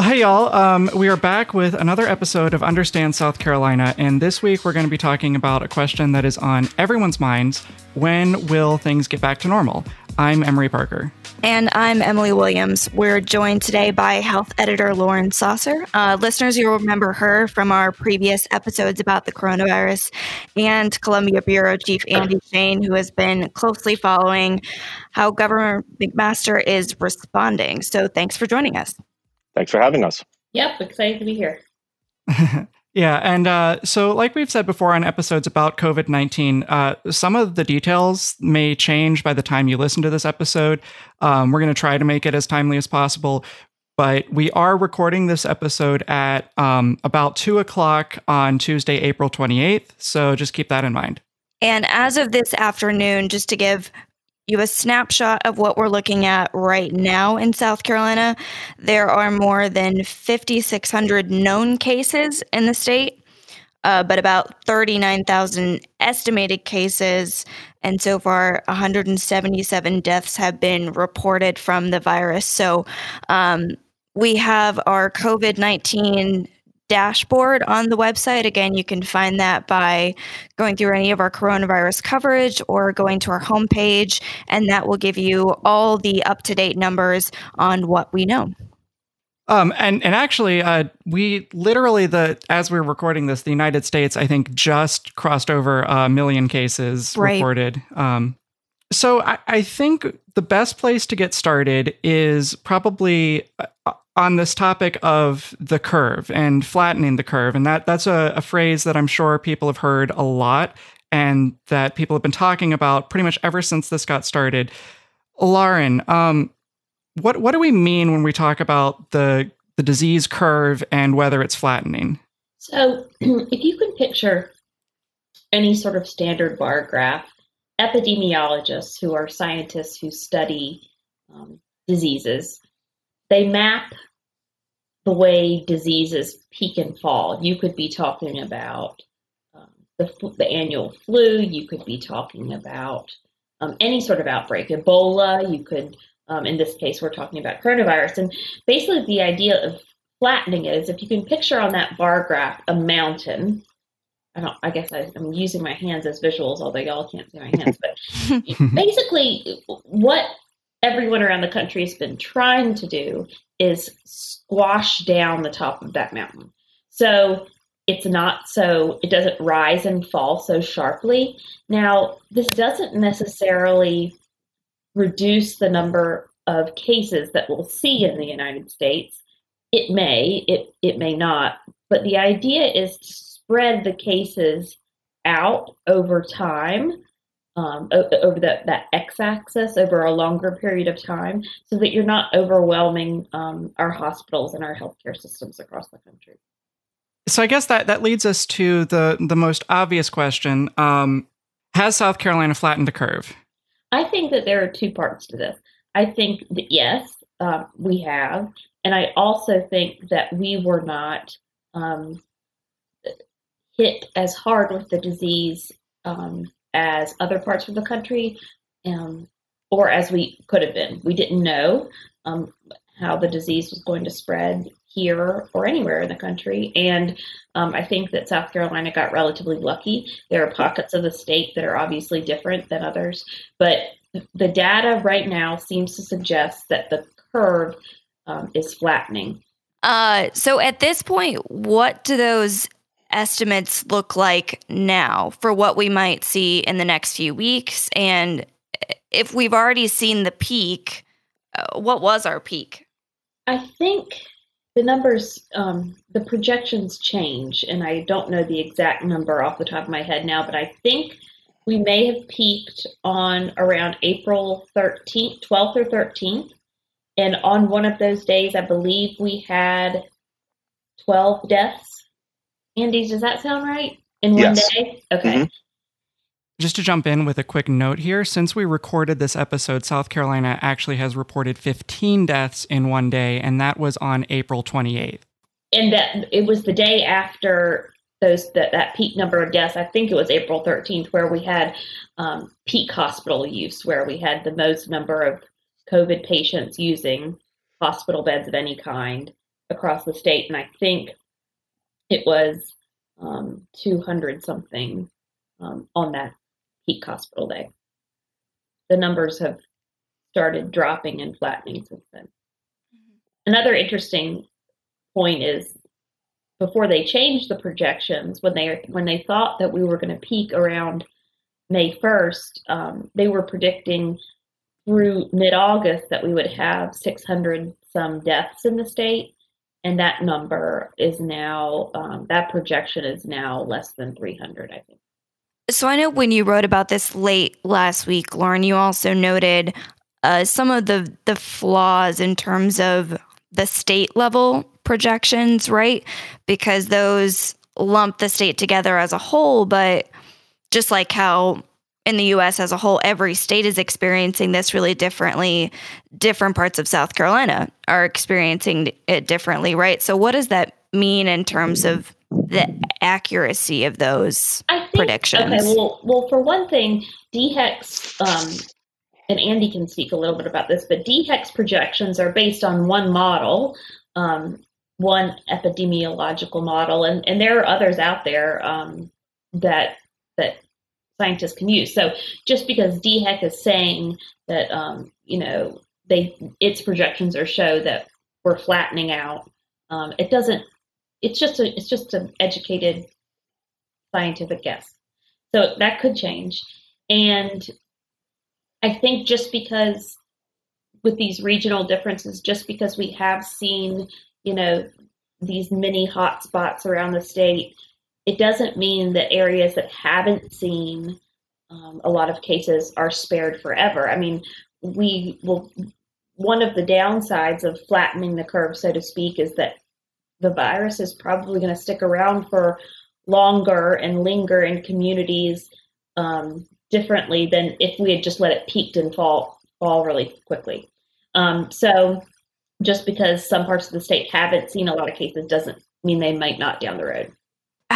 Well, hey, y'all. Um, we are back with another episode of Understand South Carolina. And this week, we're going to be talking about a question that is on everyone's minds when will things get back to normal? I'm Emory Parker. And I'm Emily Williams. We're joined today by health editor Lauren Sausser. Uh, listeners, you'll remember her from our previous episodes about the coronavirus, and Columbia Bureau Chief Andy Shain, who has been closely following how Governor McMaster is responding. So thanks for joining us. Thanks for having us. Yep, excited to be here. Yeah, and uh, so like we've said before on episodes about COVID 19, uh, some of the details may change by the time you listen to this episode. Um, we're going to try to make it as timely as possible, but we are recording this episode at um, about 2 o'clock on Tuesday, April 28th. So just keep that in mind. And as of this afternoon, just to give you a snapshot of what we're looking at right now in South Carolina. There are more than 5,600 known cases in the state, uh, but about 39,000 estimated cases. And so far, 177 deaths have been reported from the virus. So um, we have our COVID 19 dashboard on the website. Again, you can find that by going through any of our coronavirus coverage or going to our homepage, and that will give you all the up to date numbers on what we know. Um, and and actually, uh, we literally the as we are recording this, the United States I think just crossed over a million cases right. reported. Um, so I, I think the best place to get started is probably uh, on this topic of the curve and flattening the curve. And that that's a, a, phrase that I'm sure people have heard a lot and that people have been talking about pretty much ever since this got started. Lauren, um, what what do we mean when we talk about the the disease curve and whether it's flattening? So if you can picture any sort of standard bar graph, epidemiologists who are scientists who study um, diseases, they map the way diseases peak and fall. You could be talking about um, the, the annual flu, you could be talking about um, any sort of outbreak, Ebola, you could, um, in this case, we're talking about coronavirus. And basically, the idea of flattening it is if you can picture on that bar graph a mountain. I don't. I guess I, am using my hands as visuals, although y'all can't see my hands. But basically, what everyone around the country has been trying to do is squash down the top of that mountain. So it's not so, it doesn't rise and fall so sharply. Now, this doesn't necessarily reduce the number of cases that we'll see in the United States. It may, it, it may not, but the idea is to spread the cases out over time um, over the, that x-axis over a longer period of time so that you're not overwhelming um, our hospitals and our healthcare systems across the country. So i guess that, that leads us to the, the most obvious question um, has south carolina flattened the curve? I think that there are two parts to this. I think that yes uh, we have and i also think that we were not um, hit as hard with the disease um, as other parts of the country, um, or as we could have been. We didn't know um, how the disease was going to spread here or anywhere in the country. And um, I think that South Carolina got relatively lucky. There are pockets of the state that are obviously different than others, but the data right now seems to suggest that the curve um, is flattening. Uh, so at this point, what do those estimates look like now for what we might see in the next few weeks? And if we've already seen the peak, uh, what was our peak? I think the numbers, um, the projections change, and I don't know the exact number off the top of my head now, but I think we may have peaked on around April 13th, 12th or 13th. And on one of those days, I believe we had 12 deaths Andy, does that sound right? In one yes. day? Okay. Mm-hmm. Just to jump in with a quick note here, since we recorded this episode, South Carolina actually has reported 15 deaths in one day, and that was on April 28th. And that it was the day after those that, that peak number of deaths. I think it was April 13th, where we had um, peak hospital use, where we had the most number of COVID patients using hospital beds of any kind across the state, and I think it was um, 200 something um, on that peak hospital day. The numbers have started dropping and flattening since then. Mm-hmm. Another interesting point is before they changed the projections, when they when they thought that we were going to peak around May 1st, um, they were predicting through mid August that we would have 600 some deaths in the state. And that number is now, um, that projection is now less than 300, I think. So I know when you wrote about this late last week, Lauren, you also noted uh, some of the the flaws in terms of the state level projections, right? Because those lump the state together as a whole, but just like how in the US as a whole, every state is experiencing this really differently. Different parts of South Carolina are experiencing it differently, right? So, what does that mean in terms of the accuracy of those think, predictions? Okay, well, well, for one thing, DHEC's, um, and Andy can speak a little bit about this, but DHEC's projections are based on one model, um, one epidemiological model, and, and there are others out there um, that that scientists can use. So just because DHEC is saying that, um, you know, they its projections are show that we're flattening out, um, it doesn't. It's just a it's just an educated scientific guess. So that could change, and I think just because with these regional differences, just because we have seen, you know, these mini hotspots around the state, it doesn't mean that areas that haven't seen um, a lot of cases are spared forever. I mean, we will. One of the downsides of flattening the curve, so to speak, is that the virus is probably going to stick around for longer and linger in communities um, differently than if we had just let it peak and fall fall really quickly. Um, so, just because some parts of the state haven't seen a lot of cases doesn't mean they might not down the road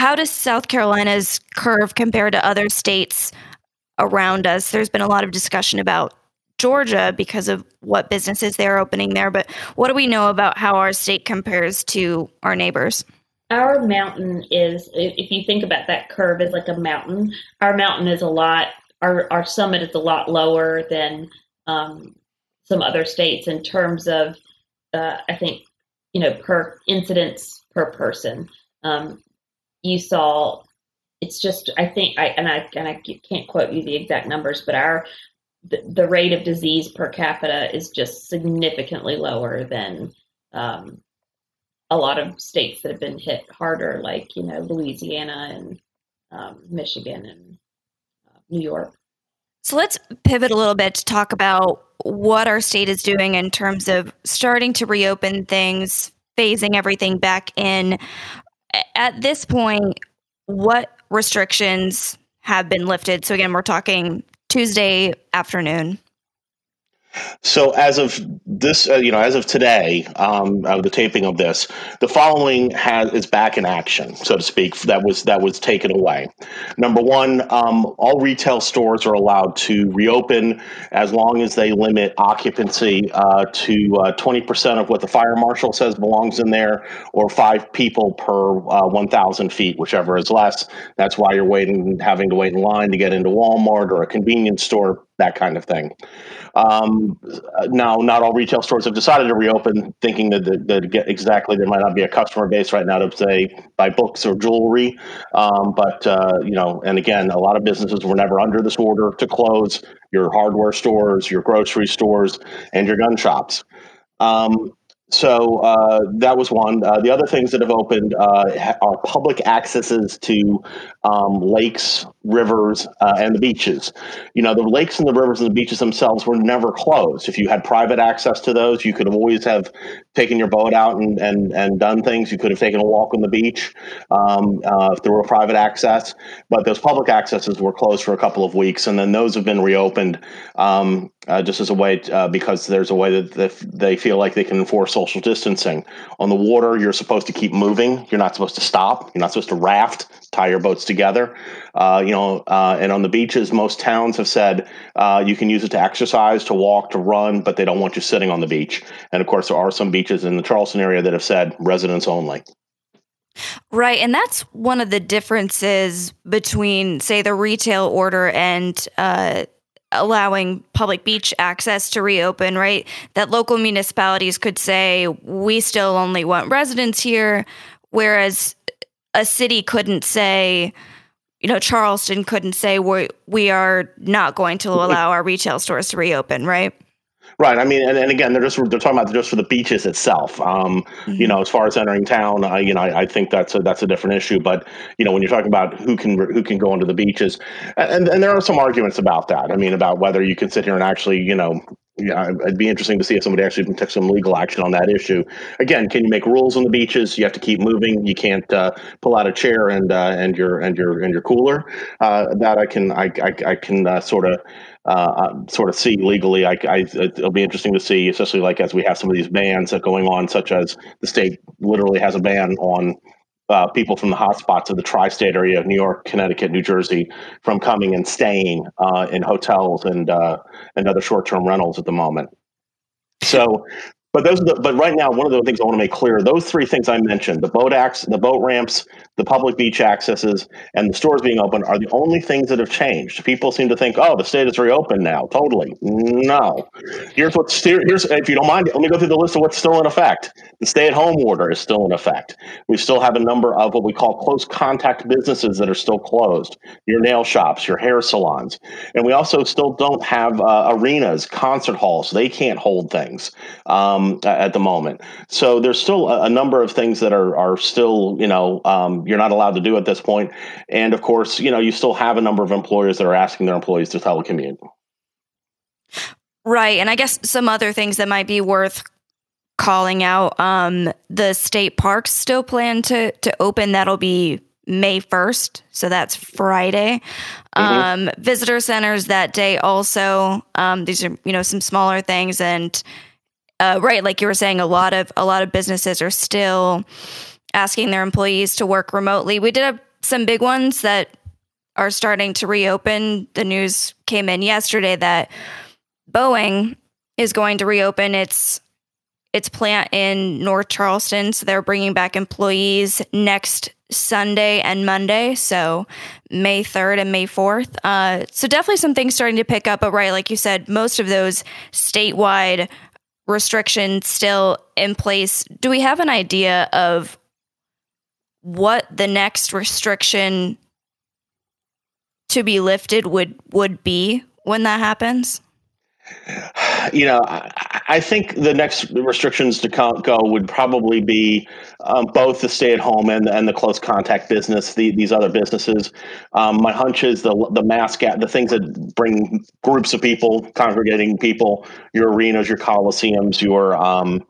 how does South Carolina's curve compare to other states around us? There's been a lot of discussion about Georgia because of what businesses they're opening there, but what do we know about how our state compares to our neighbors? Our mountain is, if you think about that curve as like a mountain, our mountain is a lot, our, our summit is a lot lower than um, some other states in terms of, uh, I think, you know, per incidence per person. Um, you saw it's just I think I and I and I can't quote you the exact numbers, but our the, the rate of disease per capita is just significantly lower than um, a lot of states that have been hit harder, like you know Louisiana and um, Michigan and uh, New York. So let's pivot a little bit to talk about what our state is doing in terms of starting to reopen things, phasing everything back in at this point, what restrictions have been lifted? So again, we're talking Tuesday afternoon. So as of this, uh, you know, as of today, um, of the taping of this, the following has is back in action, so to speak. That was that was taken away. Number one, um, all retail stores are allowed to reopen as long as they limit occupancy uh, to uh, twenty percent of what the fire marshal says belongs in there, or five people per uh, one thousand feet, whichever is less. That's why you're waiting, having to wait in line to get into Walmart or a convenience store, that kind of thing. Um, now, not all retail stores have decided to reopen, thinking that, that, that, exactly there might not be a customer base right now to say buy books or jewelry. Um, but uh, you know, and again, a lot of businesses were never under this order to close your hardware stores, your grocery stores, and your gun shops. Um, so uh, that was one. Uh, the other things that have opened uh, are public accesses to um, lakes, rivers, uh, and the beaches. You know, the lakes and the rivers and the beaches themselves were never closed. If you had private access to those, you could have always have taken your boat out and, and, and done things. You could have taken a walk on the beach um, uh, if there were private access. But those public accesses were closed for a couple of weeks, and then those have been reopened um, uh, just as a way because there's a way that they feel like they can enforce social distancing. On the water, you're supposed to keep moving. You're not supposed to stop. You're not supposed to raft, tie your boats together. Uh, you know, uh, and on the beaches, most towns have said uh, you can use it to exercise, to walk, to run, but they don't want you sitting on the beach. And of course, there are some beaches in the Charleston area that have said residents only. Right. And that's one of the differences between, say, the retail order and uh, allowing public beach access to reopen, right? That local municipalities could say, we still only want residents here, whereas a city couldn't say, you know, Charleston couldn't say we we are not going to allow our retail stores to reopen, right? Right. I mean, and, and again, they're just they're talking about just for the beaches itself. Um, mm-hmm. You know, as far as entering town, I, you know, I, I, think that's a that's a different issue. But you know, when you're talking about who can who can go onto the beaches, and and there are some arguments about that. I mean, about whether you can sit here and actually, you know, yeah, it'd be interesting to see if somebody actually took some legal action on that issue. Again, can you make rules on the beaches? You have to keep moving. You can't uh, pull out a chair and uh, and your and your and your cooler. Uh, that I can I I, I can sort of sort of see legally. I, I, it'll be interesting to see, especially like as we have some of these bans that going on, such as the state literally has a ban on uh, people from the hotspots of the tri-state area of New York, Connecticut, New Jersey from coming and staying uh, in hotels and uh, and other short-term rentals at the moment. So but those the, but right now, one of the things I want to make clear: those three things I mentioned, the boat acts, the boat ramps, the public beach accesses, and the stores being open, are the only things that have changed. People seem to think, oh, the state is reopened now. Totally, no. Here's what's here's if you don't mind, let me go through the list of what's still in effect. The stay-at-home order is still in effect. We still have a number of what we call close contact businesses that are still closed. Your nail shops, your hair salons, and we also still don't have uh, arenas, concert halls. They can't hold things. Um, um, at the moment. So there's still a, a, number of things that are are still you know um, you're not allowed to do at this point, and of course you know you still have a number of employers that are asking their employees to telecommute. Right, and I guess some other things that might be worth calling out. Um, the state parks still plan to to open. That'll be May 1st, so that's Friday. Mm-hmm. Um, visitor centers that day also. Um, these are, you know, some smaller things and uh, right, like you were saying, a lot of a lot of businesses are still asking their employees to work remotely. We did have some big ones that are starting to reopen. The news came in yesterday that Boeing is going to reopen its its plant in North Charleston. So they're bringing back employees next Sunday and Monday. So May 3rd and May 4th. Uh, so definitely some things starting to pick up. But right, like you said, most of those statewide restrictions still in place. Do we have an idea of what the next restriction to be lifted would would be when that happens? You know, I, I, think the next restrictions to go would probably be um, both the stay-at-home and and the close contact business. The, these other businesses. Um, my hunch is the the mask at the things that bring groups of people, congregating people, your arenas, your coliseums, your um,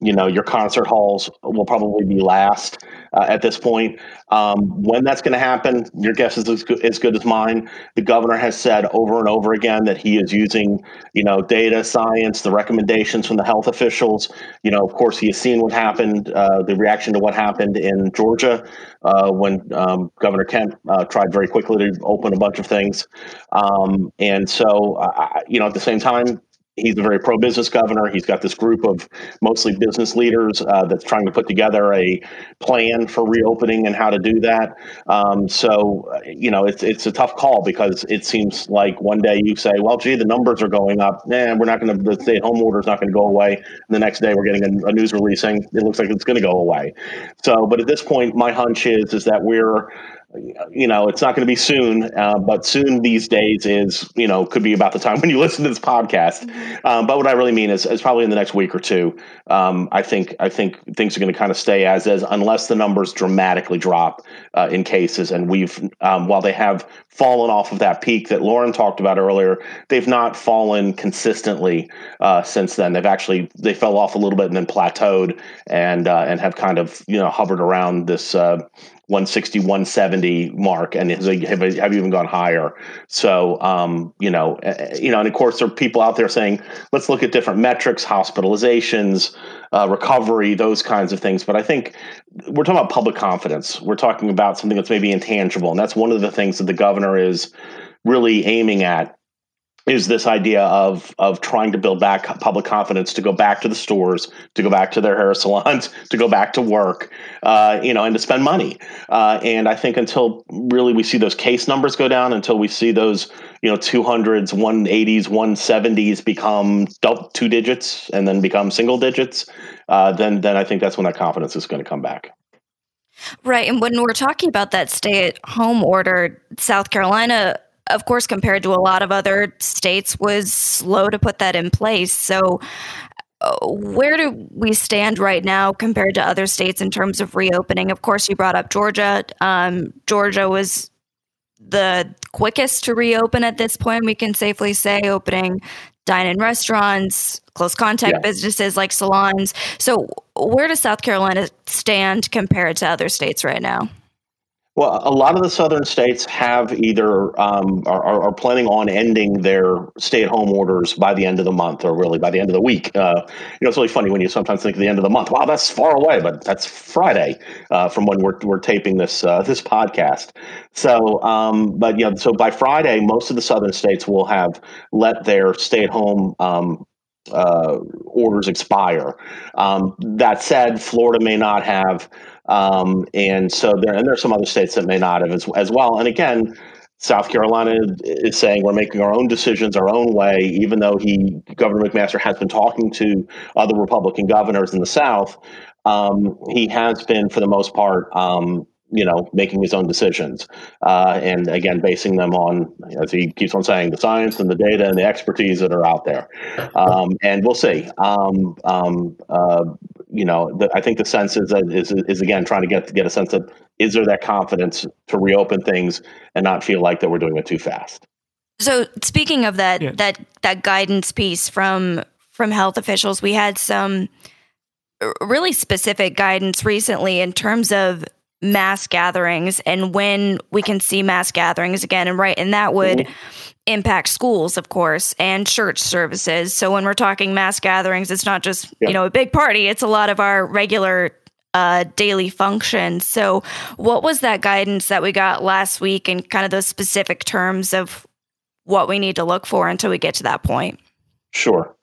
you know your concert halls will probably be last uh, at this point. Um, when that's going to happen, your guess is as good, as good, as mine. The governor has said over and over again that he is using, you know, data science, the recommendations from the health officials. You know, of course, he has seen what happened, uh, the reaction to what happened in Georgia uh, when um, Governor Kemp uh, tried very quickly to open a bunch of things. Um, and so, you know, at the same time, he's a very pro-business governor. He's got this group of mostly business leaders uh, that's trying to put together a plan for reopening and how to do that. Um, so, you know, it's it's a tough call because it seems like one day you say, "Well, gee, the numbers are going up. Man, we're not going to the stay-at-home order is not going to go away." And the next day, we're getting a, a news release saying it looks like it's going to go away. So, but at this point, my hunch is is that we're you know, it's not going to be soon, uh, but soon these days is, you know, could be about the time when you listen to this podcast. Mm-hmm. Um, but what I really mean is, is probably in the next week or two. Um, I think I think things are going to kind of stay as is, unless the numbers dramatically drop uh, in cases. And we've, um, while they have fallen off of that peak that Lauren talked about earlier, they've not fallen consistently uh, since then. They've actually they fell off a little bit and then plateaued and uh, and have kind of you know hovered around this uh, 160, 170 mark, and have, have even gone higher. So, um, you know, uh, you know, and of course, there are people out there saying, let's look at different metrics, hospitalizations, uh, recovery, those kinds of things. But I think we're talking about public confidence. We're talking about something that's maybe intangible, and that's one of the things that the governor is really aiming at is this idea of of trying to build back public confidence to go back to the stores, to go back to their hair salons, to go back to work, uh, you know, and to spend money. Uh, and I think until really we see those case numbers go down, until we see those you know 200s, 180s, 170s become two digits and then become single digits, uh, then then I think that's when that confidence is going to come back. Right, and when we're talking about that stay-at-home order, South Carolina of course, compared to a lot of other states, was slow to put that in place. So, uh, where do we stand right now compared to other states in terms of reopening? Of course, you brought up Georgia. Um, Georgia was the quickest to reopen at this point, we can safely say, opening dine in restaurants, close contact yeah. businesses like salons. So, where does South Carolina stand compared to other states right now? Well, a lot of the southern states have either um, are, are, planning on ending their stay-at-home orders by the end of the month, or really by the end of the week. Uh, you know, it's really funny when you sometimes think of the end of the month. Wow, that's far away, but that's Friday uh, from when we're, we're taping this uh, this podcast. So, um, but yeah, so by Friday, most of the southern states will have let their stay-at-home um, uh, orders expire. Um, that said, Florida may not have, um, and so there and there are some other states that may not have as, as well. And again, South Carolina is saying we're making our own decisions our own way, even though he Governor McMaster has been talking to other Republican governors in the South. Um, he has been, for the most part, um, you know, making his own decisions. Uh, and again, basing them on, as he keeps on saying, the science and the data and the expertise that are out there. Um, and we'll see. Um, um, uh, you know, the, I think the sense is, that is, is again trying to get get a sense of is there that confidence to reopen things and not feel like that we're doing it too fast. So speaking of that, yeah. that that guidance piece from from health officials, we had some really specific guidance recently in terms of mass gatherings and when we can see mass gatherings again. And right and that would impact schools of course and church services. So when we're talking mass gatherings it's not just you know a big party. It's a lot of our regular uh, daily functions. So what was that guidance that we got last week and kind of those specific terms of what we need to look for until we get to that point? Sure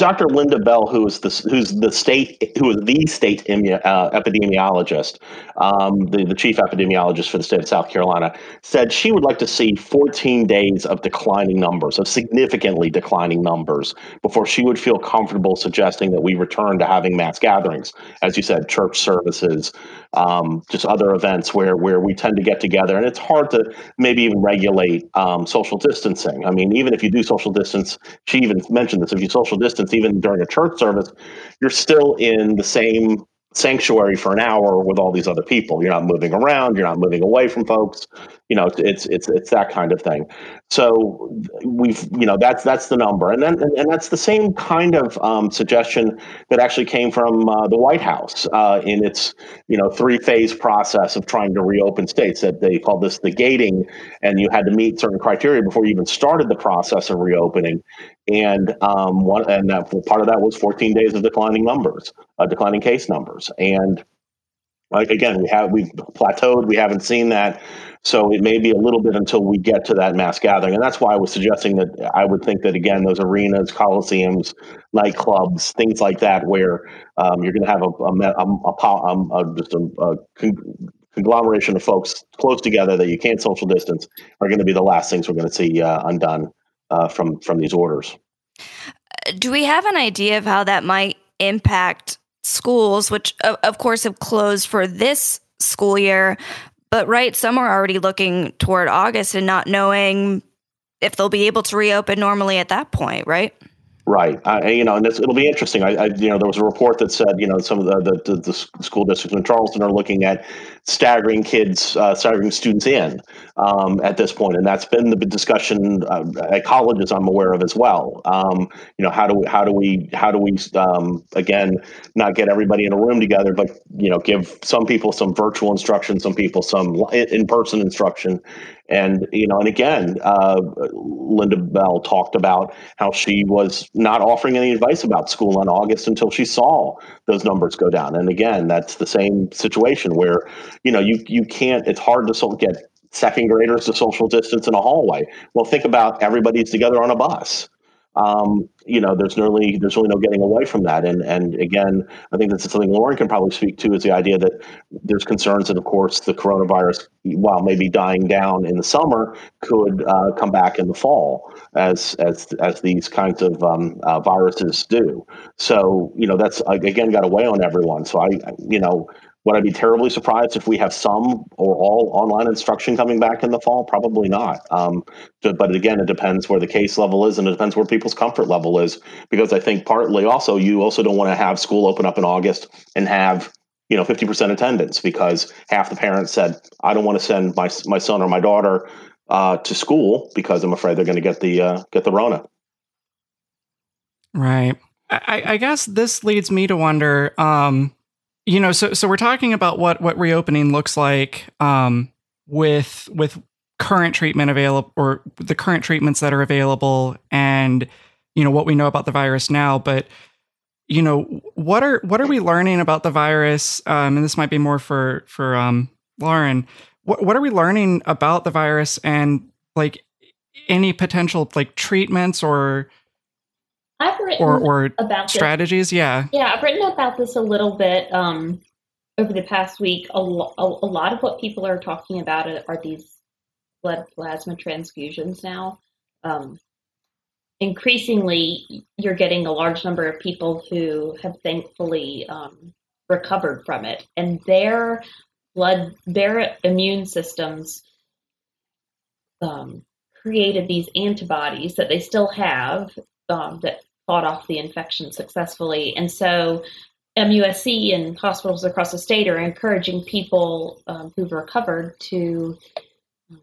Dr. Linda Bell, who is the who's the state who is the state uh, epidemiologist, um, the, the chief epidemiologist for the state of South Carolina, said she would like to see 14 days of declining numbers, of significantly declining numbers, before she would feel comfortable suggesting that we return to having mass gatherings, as you said, church services, um, just other events where where we tend to get together, and it's hard to maybe even regulate um, social distancing. I mean, even if you do social distance, she even mentioned this: if you social distance even during a church service, you're still in the same sanctuary for an hour with all these other people. You're not moving around. You're not moving away from folks. You know, it's it's it's that kind of thing. So we've you know that's that's the number, and then and, and that's the same kind of um, suggestion that actually came from uh, the White House uh, in its you know three phase process of trying to reopen states. That they called this the gating, and you had to meet certain criteria before you even started the process of reopening. And um, one and that, part of that was 14 days of declining numbers, uh, declining case numbers, and like again, we have we've plateaued. We haven't seen that, so it may be a little bit until we get to that mass gathering, and that's why I was suggesting that I would think that again, those arenas, coliseums, nightclubs, things like that, where um, you're going to have a, a, a, um, a just a, conglomeration of folks close together that you can't social distance, are going to be the last things we're going to see uh, undone uh, from from these orders. Do we have an idea of how that might impact schools, which of course have closed for this school year. But right, some are already looking toward August and not knowing if they'll be able to reopen normally at that point, right? Right. You know, and it'll be interesting. I, I, you know, there was a report that said, you know, some of the, the, the, school districts in Charleston are looking at staggering kids, uh, staggering students in um, at this point, and that's been the discussion uh, at colleges I'm aware of as well. Um, you know, how do we, how do we, how do we, um, again, not get everybody in a room together, but you know, give some people some virtual instruction, some people some in-person instruction, and you know, and again, uh, Linda Bell talked about how she was not offering any advice about school in August until she saw those numbers go down. And again, that's the same situation where you know you you can't. It's hard to get second graders to social distance in a hallway. Well, think about everybody's together on a bus um, you know, there's really there's really no getting away from that. And and again, I think that's something Lauren can probably speak to is the idea that there's concerns that, of course, the coronavirus, while maybe dying down in the summer, could uh, come back in the fall as as as these kinds of um, uh, viruses do. So you know, that's again got to weigh on everyone. So I, you know, would I be terribly surprised if we have some or all online instruction coming back in the fall? Probably not. Um, but again, it depends where the case level is and it depends where people's comfort level is. Because I think partly also, you also don't want to have school open up in August and have you know 50% attendance because half the parents said, I don't want to send my, my son or my daughter uh, to school because I'm afraid they're going to get the uh, get the Rona. Right. I, I guess this leads me to wonder. Um, you know, so so we're talking about what what reopening looks like um, with with current treatment available or the current treatments that are available, and you know what we know about the virus now, but you know what are what are we learning about the virus? Um, and this might be more for for um, lauren. What, what are we learning about the virus and like any potential like treatments or I've written or, or about strategies. This. Yeah, yeah, I've written about this a little bit um, over the past week. A, lo- a, lot of what people are talking about are these blood plasma transfusions now. Um, increasingly, you're getting a large number of people who have thankfully um, recovered from it, and their blood, their immune systems um, created these antibodies that they still have um, that fought off the infection successfully. And so MUSC and hospitals across the state are encouraging people um, who've recovered to um,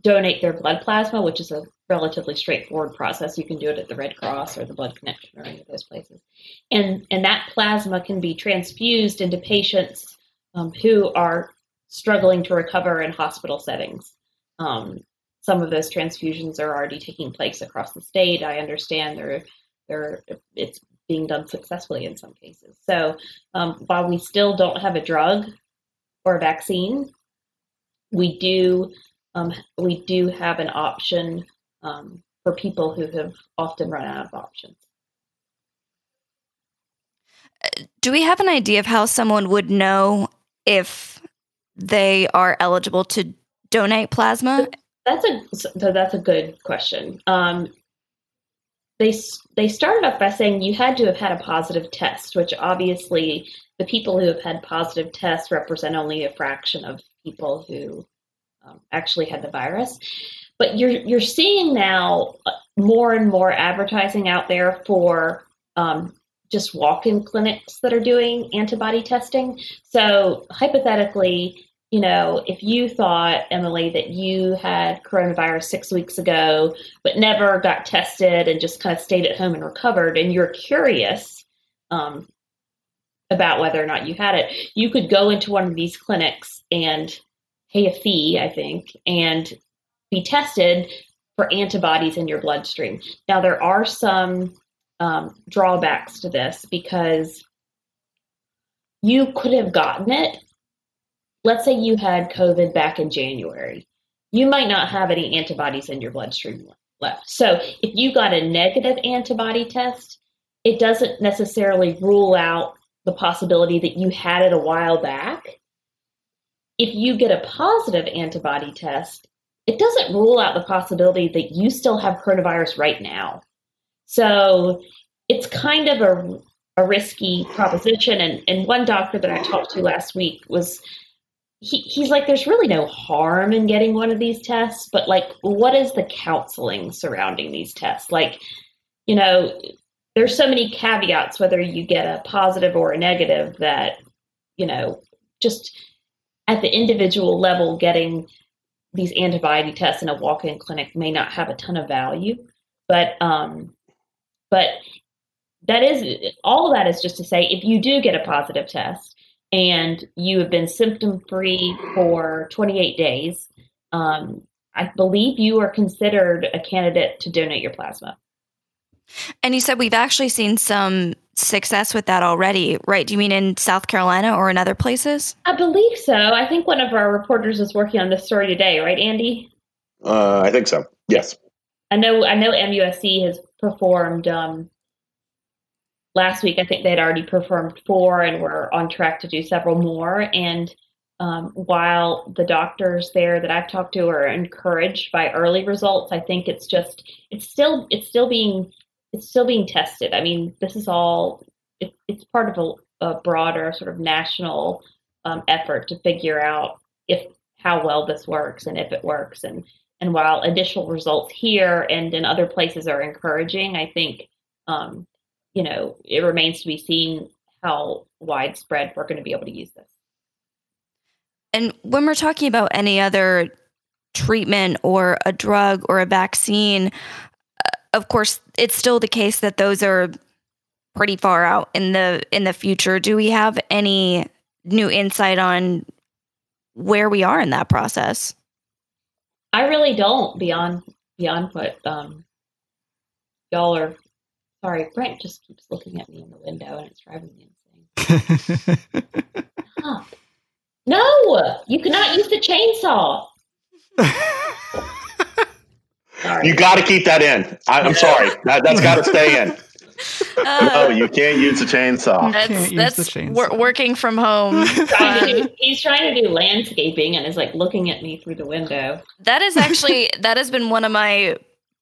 donate their blood plasma, which is a relatively straightforward process. You can do it at the Red Cross or the Blood Connection or any of those places. And, and that plasma can be transfused into patients um, who are struggling to recover in hospital settings. Um, some of those transfusions are already taking place across the state. I understand there they're it's being done successfully in some cases. So um, while we still don't have a drug or a vaccine, we do um, we do have an option um, for people who have often run out of options. Do we have an idea of how someone would know if they are eligible to donate plasma? That's a that's a good question. Um, they they started off by saying you had to have had a positive test, which obviously the people who have had positive tests represent only a fraction of people who um, actually had the virus. But you're you're seeing now uh, more and more advertising out there for um, just walk-in clinics that are doing antibody testing. So hypothetically, you know, if you thought, Emily, that you had coronavirus six weeks ago, but never got tested and just kind of stayed at home and recovered, and you're curious um, about whether or not you had it, you could go into one of these clinics and pay a fee, I think, and be tested for antibodies in your bloodstream. Now, there are some um, drawbacks to this because you could have gotten it let's say you had COVID back in January, you might not have any antibodies in your bloodstream left. So if you got a negative antibody test, it doesn't necessarily rule out the possibility that you had it a while back. If you get a positive antibody test, it doesn't rule out the possibility that you still have coronavirus right now. So it's kind of a, a risky proposition. And, and one doctor that I talked to last week was he, he's like, there's really no harm in getting one of these tests, but like, what is the counseling surrounding these tests? Like, you know, there's so many caveats whether you get a positive or a negative that, you know, just at the individual level, getting these antibody tests in a walk-in clinic may not have a ton of value, but um, but that is all of that is just to say if you do get a positive test and you have been symptom free for 28 days, um, I believe you are considered a candidate to donate your plasma. And you said we've actually seen some success with that already, right? Do you mean in South Carolina or in other places? I believe so. I think one of our reporters is working on this story today, right, Andy? Uh, I think so. Yes. I know. I know MUSC has performed um, last week. I think they'd already performed four, and we're on track to do several more. And um, while the doctors there that I've talked to are encouraged by early results, I think it's just it's still it's still being it's still being tested. I mean, this is all it, it's part of a, a, broader sort of national um, effort to figure out if how well this works and if it works. And and while additional results here and in other places are encouraging, I think um, you know it remains to be seen how widespread we're going to be able to use this. And when we're talking about any other treatment or a drug or a vaccine, of course, it's still the case that those are pretty far out in the in the future. Do we have any new insight on where we are in that process? I really don't beyond beyond what um, y'all are. Sorry, Brent just keeps looking at me in the window and it's driving me insane. huh. No, you cannot use the chainsaw. You got to keep that in. I, am sorry. That, has got to stay in. Uh, no, you can't use the chainsaw. That's, that's chainsaw. working from home. do, he's trying to do landscaping and is like looking at me through the window. That is actually that has been one of my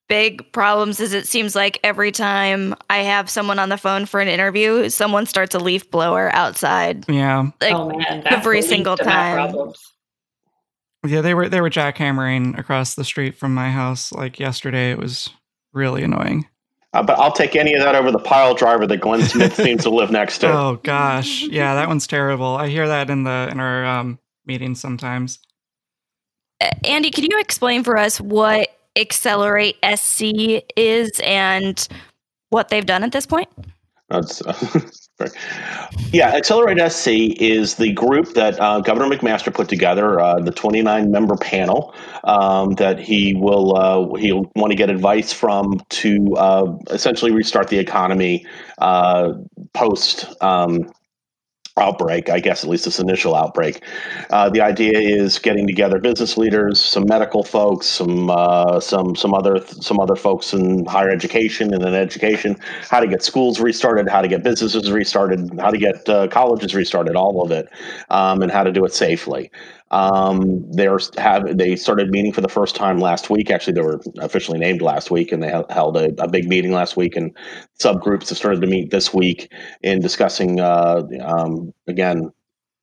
big problems. Is it seems like every time I have someone on the phone for an interview, someone starts a leaf blower outside. Yeah, like oh, man, every single time. Yeah, they were they were jackhammering across the street from my house like yesterday. It was really annoying. Uh, but I'll take any of that over the pile driver that Glenn Smith seems to live next to. Oh gosh, yeah, that one's terrible. I hear that in the in our um, meetings sometimes. Uh, Andy, can you explain for us what Accelerate SC is and what they've done at this point? That's, uh, Yeah, Accelerate SC is the group that uh, Governor McMaster put together, uh, the 29 member panel um, that he will uh, he'll want to get advice from to uh, essentially restart the economy uh, post um, outbreak, I guess at least this initial outbreak. Uh, the idea is getting together business leaders, some medical folks, some uh, some some other some other folks in higher education and in education, how to get schools restarted, how to get businesses restarted, how to get uh, colleges restarted, all of it, um, and how to do it safely. Um, they're have they started meeting for the first time last week. Actually, they were officially named last week, and they held a, a big meeting last week. And subgroups have started to meet this week in discussing uh, um, again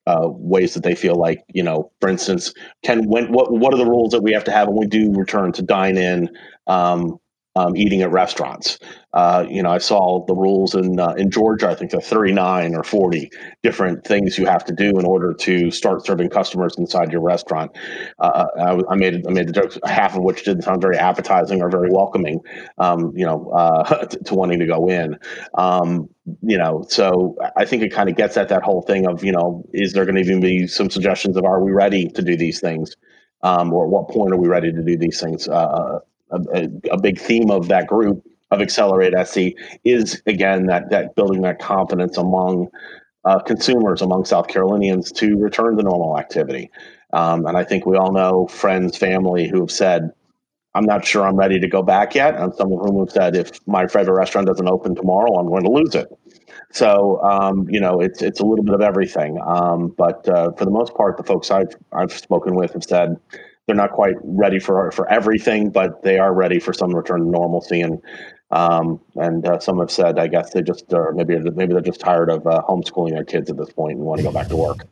uh, ways that they feel like you know, for instance, can when what what are the rules that we have to have when we do return to dine in um, um, eating at restaurants. Uh, you know, I saw the rules in uh, in Georgia. I think there are 39 or 40 different things you have to do in order to start serving customers inside your restaurant. Uh, I, I, made I made the jokes, half of which didn't sound very appetizing or very welcoming. Um, you know, uh, to, to, wanting to go in. Um, you know, so I think it kind of gets at that whole thing of you know, is there going to even be some suggestions of are we ready to do these things? Um, or at what point are we ready to do these things? Uh, a, a, big theme of that group of Accelerate SC is again that that building that confidence among uh, consumers, among South Carolinians to return to normal activity. Um, and I think we all know friends, family who have said, I'm not sure I'm ready to go back yet. And some of whom have said, if my favorite restaurant doesn't open tomorrow, I'm going to lose it. So um, you know, it's it's a little bit of everything. Um, but uh, for the most part, the folks I've I've spoken with have said they're not quite ready for for everything, but they are ready for some return to normalcy. And um, and uh, some have said, I guess they just are maybe maybe they're just tired of uh, homeschooling their kids at this point and want to go back to work.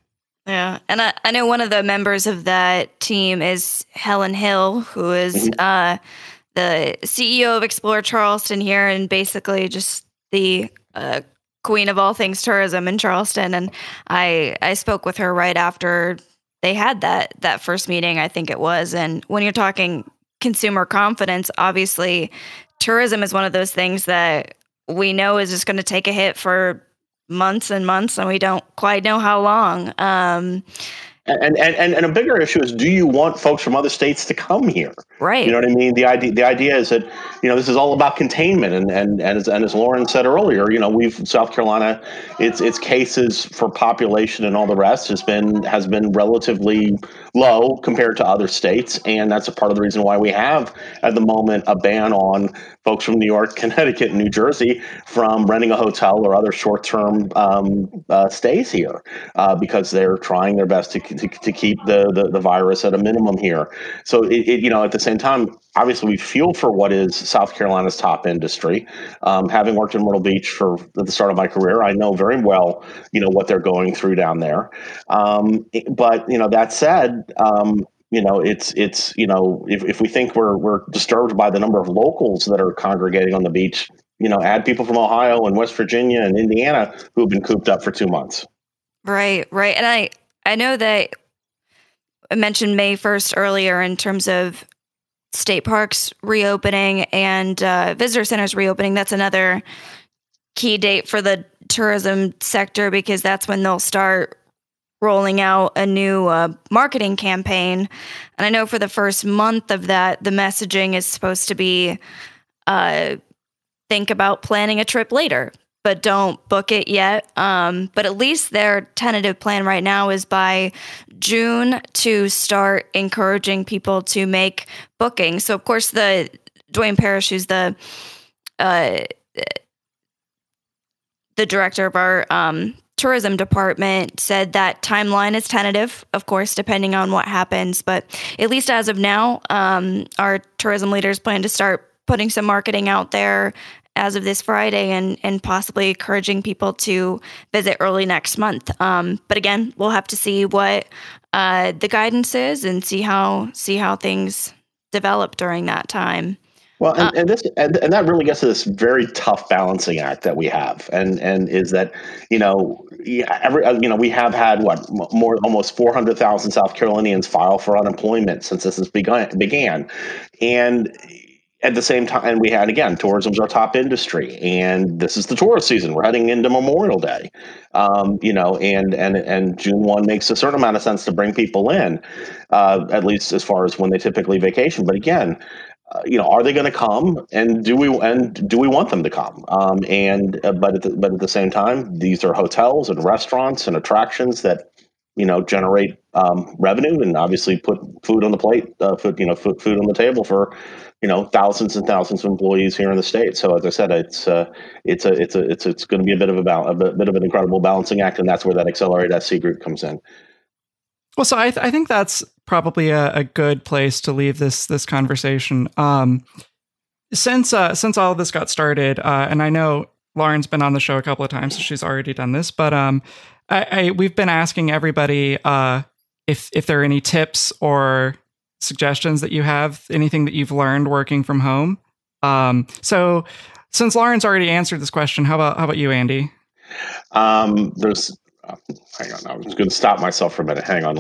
Yeah, and I, I know one of the members of that team is Helen Hill, who is, mm-hmm. uh, the CEO of Explore Charleston here, and basically just the uh, queen of all things tourism in Charleston. And I I spoke with her right after they had that that first meeting, I think it was. And when you're talking consumer confidence, obviously tourism is one of those things that we know is just going to take a hit for months and months and we don't quite know how long. Um, and, and and and a bigger issue is do you want folks from other states to come here? Right. You know what i mean? The idea the idea is that you know this is all about containment. And and and as, and as lauren said earlier you know we've south carolina its its cases for population and all the rest has been has been relatively low compared to other states. And that's a part of the reason why we have at the moment a ban on folks from new york connecticut and new jersey from renting a hotel or other short-term um, uh, stays here uh, because they're trying their best to to, to keep the, the, the virus at a minimum here. So it, it, you know at the same time, obviously we feel for what is South Carolina's top industry. Um, having worked in Myrtle Beach for the start of my career, I know very well you know what they're going through down there. Um, but you know that said. Um, you know, it's it's you know, if, if we think we're we're disturbed by the number of locals that are congregating on the beach, you know, add people from Ohio and West Virginia and Indiana who have been cooped up for two months. Right, right. And I I know that I mentioned May 1st earlier in terms of state parks reopening and uh, visitor centers reopening. That's another key date for the tourism sector because that's when they'll start rolling out a new uh, marketing campaign. And I know for the first month of that, the messaging is supposed to be uh, think about planning a trip later but don't book it yet. Um, but at least their tentative plan right now is by June to start encouraging people to make bookings. So, of course, the Duane Parrish, who's the uh, the director of our um, tourism department, said that timeline is tentative, of course, depending on what happens. But at least as of now, um, our tourism leaders plan to start putting some marketing out there as of this Friday and and possibly encouraging people to visit early next month. Um, but again, we'll have to see what uh, the guidance is and see how see how things develop during that time. Well, and, uh, and this and, and that really gets to this very tough balancing act that we have, and and is that you know every you know we have had what more almost four hundred thousand South Carolinians file for unemployment since this has begun began, and at the same time, we had again, tourism's our top industry, and this is the tourist season. We're heading into Memorial Day, um, you know, and and and June one makes a certain amount of sense to bring people in, uh, at least as far as when they typically vacation. But again, uh, you know, are they going to come, and do we and do we want them to come? Um, and uh, but at the, but at the same time, these are hotels and restaurants and attractions that you know generate um, revenue and obviously put food on the plate, uh, put you know food food on the table for you know thousands and thousands of employees here in the state. So as I said, it's uh, it's a it's a it's it's going to be a bit of a, a bit of an incredible balancing act, and that's where that accelerated SC group comes in. Well, so I, th- I think that's probably a, a, good place to leave this this conversation. Um, since uh, since all of this got started, uh, and I know Lauren's been on the show a couple of times, so she's already done this. But um, I, I we've been asking everybody uh, if if there are any tips or suggestions that you have, anything that you've learned working from home. Um, so, since Lauren's already answered this question, how about how about you, Andy? Um, there's, uh, hang on, I was going to stop myself for a minute. Hang on.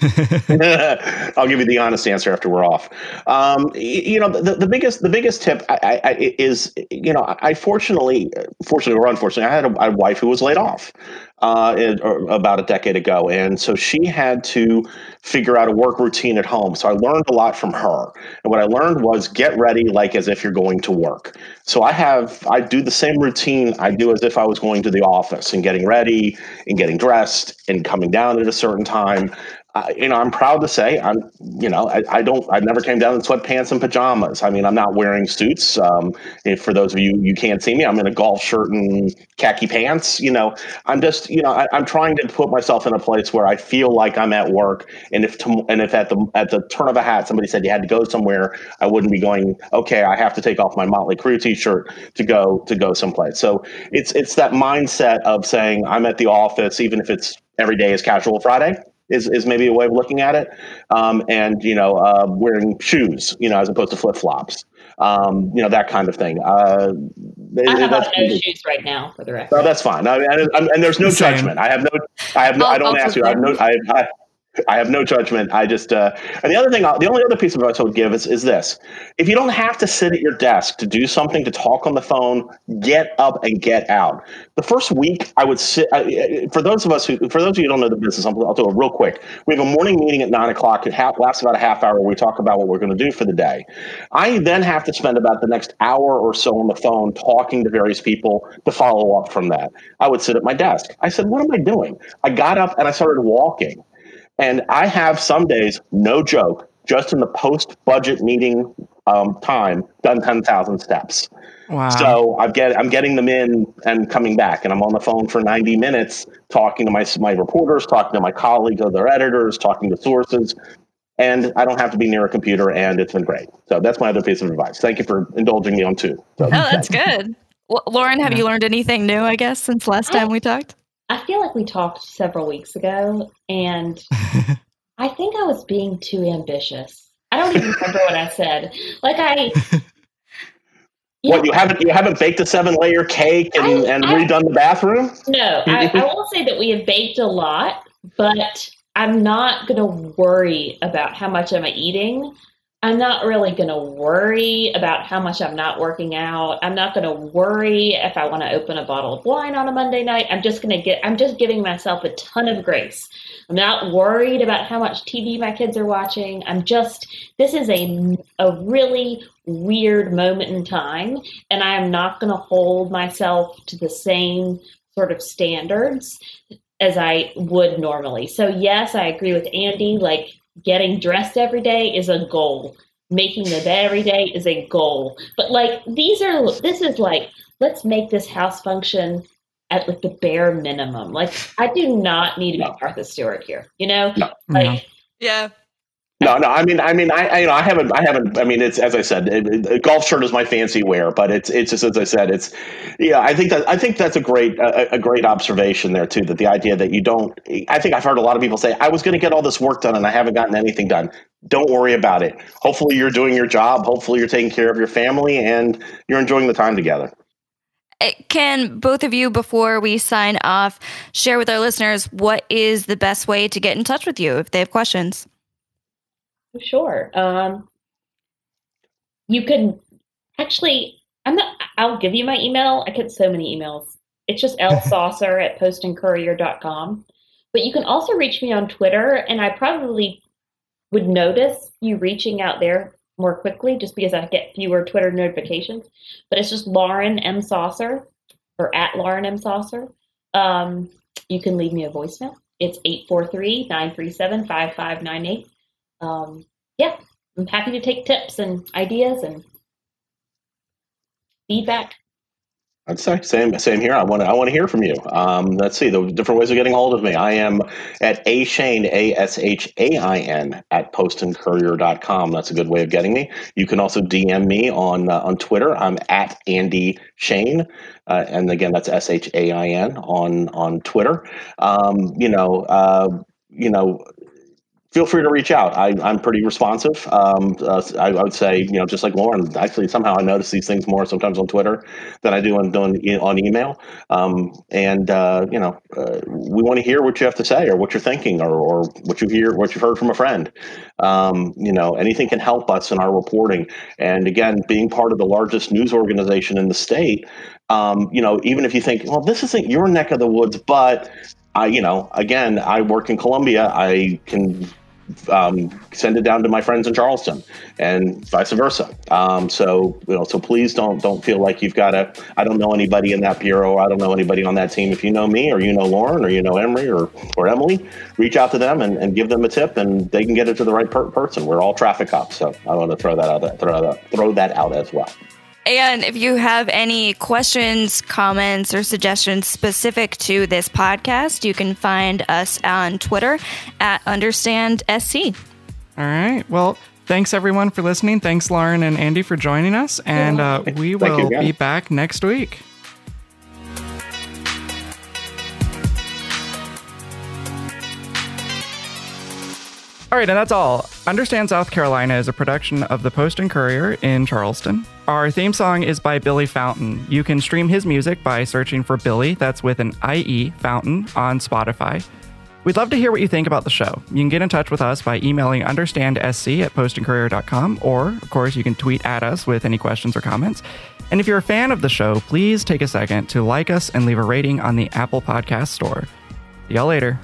I'll give you the honest answer after we're off. Um, you know, the, the biggest the biggest tip I, I, is you know I fortunately fortunately or unfortunately I had a, a wife who was laid off uh, in, about a decade ago, and so she had to figure out a work routine at home. So I learned a lot from her, and what I learned was get ready like as if you're going to work. So I have I do the same routine I do as if I was going to the office and getting ready and getting dressed and coming down at a certain time you know, I'm proud to say I'm, you know, I, I, don't, I never came down in sweatpants and pajamas. I mean, I'm not wearing suits. Um, if for those of you, you can't see me, I'm in a golf shirt and khaki pants, you know, I'm just, you know, I, am trying to put myself in a place where I feel like I'm at work. And if, to, and if at the, at the turn of a hat, somebody said you had to go somewhere, I wouldn't be going, okay, I have to take off my Motley Crue t-shirt to go, to go someplace. So it's, it's that mindset of saying I'm at the office, even if it's every day is casual Friday is, is maybe a way of looking at it. Um, and, you know, uh, wearing shoes, you know, as opposed to flip flops, um, you know, that kind of thing. Uh, I have no shoes right now for the record. No, that's fine. I, and, and there's no judgment. I have no, I have no, I'll, I don't I'll ask you. I have no, I, I, I have no judgment. I just, uh, and the other thing, the only other piece of advice I would give is, is this. If you don't have to sit at your desk to do something, to talk on the phone, get up and get out. The first week I would sit, uh, for those of us who, for those of you who don't know the business, I'll, I'll do it real quick. We have a morning meeting at nine o'clock. It ha- lasts about a half hour. We talk about what we're going to do for the day. I then have to spend about the next hour or so on the phone talking to various people to follow up from that. I would sit at my desk. I said, what am I doing? I got up and I started walking. And I have some days, no joke, just in the post budget meeting um, time, done 10,000 steps. Wow. So I'm, get, I'm getting them in and coming back. And I'm on the phone for 90 minutes talking to my, my reporters, talking to my colleagues, other editors, talking to sources. And I don't have to be near a computer, and it's been great. So that's my other piece of advice. Thank you for indulging me on two. So, oh, that's good. Well, Lauren, have you learned anything new, I guess, since last time we talked? I feel like we talked several weeks ago, and I think I was being too ambitious. I don't even remember what I said. Like I. You what know, you haven't you haven't baked a seven layer cake and, I, and I, redone the bathroom? No, I, I will say that we have baked a lot, but I'm not going to worry about how much I'm eating. I'm not really going to worry about how much I'm not working out. I'm not going to worry if I want to open a bottle of wine on a Monday night. I'm just going to get, I'm just giving myself a ton of grace. I'm not worried about how much TV my kids are watching. I'm just, this is a, a really weird moment in time, and I am not going to hold myself to the same sort of standards as I would normally. So, yes, I agree with Andy. Like, getting dressed every day is a goal. Making the bed every day is a goal. But like these are this is like let's make this house function at like the bare minimum. Like I do not need to be Martha Stewart here. You know? No. Like yeah. No, no. I mean, I mean, I, I, you know, I haven't, I haven't. I mean, it's as I said, it, it, golf shirt is my fancy wear, but it's, it's just as I said, it's, yeah. I think that, I think that's a great, a, a great observation there too. That the idea that you don't, I think I've heard a lot of people say, I was going to get all this work done and I haven't gotten anything done. Don't worry about it. Hopefully, you're doing your job. Hopefully, you're taking care of your family and you're enjoying the time together. Eh, can both of you, before we sign off, share with our listeners what is the best way to get in touch with you if they have questions? Sure. Um, you can actually, I'm not, I'll give you my email. I get so many emails. It's just lsausser at postandcourier.com. But you can also reach me on Twitter, and I probably would notice you reaching out there more quickly just because I get fewer Twitter notifications. But it's just Lauren M. Sausser or at Lauren M. Sausser. Um, you can leave me a voicemail. It's 843 937 5598 um, yeah, I'm happy to take tips and ideas and feedback. I'd say same same here. I want to I want to hear from you. Um, let's see the different ways of getting hold of me. I am at a Shain a s h a i n at postandcourier.com. That's a good way of getting me. You can also DM me on uh, on Twitter. I'm at Andy Shain, uh, and again that's s h a i n on on Twitter. Um, you know. Uh, you know, feel free to reach out. I, am pretty responsive. Um, uh, I, I, would say, you know, just like Lauren, actually, somehow I notice these things more sometimes on Twitter than I do on, on, on email. Um, and, uh, you know, uh, we want to hear what you have to say or what you're thinking or, or what you hear, what you've heard from a friend. Um, you know, anything can help us in our reporting. And again, being part of the largest news organization in the state, um, you know, even if you think, well, this isn't your neck of the woods, but I, you know, again, I work in Columbia. I can um, send it down to my friends in Charleston, and vice versa. Um, so you know, so please don't don't feel like you've got to. I don't know anybody in that bureau. I don't know anybody on that team. If you know me, or you know Lauren, or you know Emory, or or Emily, reach out to them and, and give them a tip, and they can get it to the right per- person. We're all traffic cops, so I want to throw that out. Throw that throw that out as well. And if you have any questions, comments, or suggestions specific to this podcast, you can find us on Twitter at UnderstandSC. All right. Well, thanks everyone for listening. Thanks, Lauren and Andy, for joining us. And uh, we will be back next week. All right, and that's all. Understand South Carolina is a production of the Post and Courier in Charleston. Our theme song is by Billie Fountain. You can stream his music by searching for Billie, that's with an IE Fountain, on Spotify. We'd love to hear what you think about the show. You can get in touch with us by emailing understandsc at postandcourier.com, or, of course, you can tweet at us with any questions or comments. And if you're a fan of the show, please take a second to like us and leave a rating on the Apple Podcast Store. See y'all later.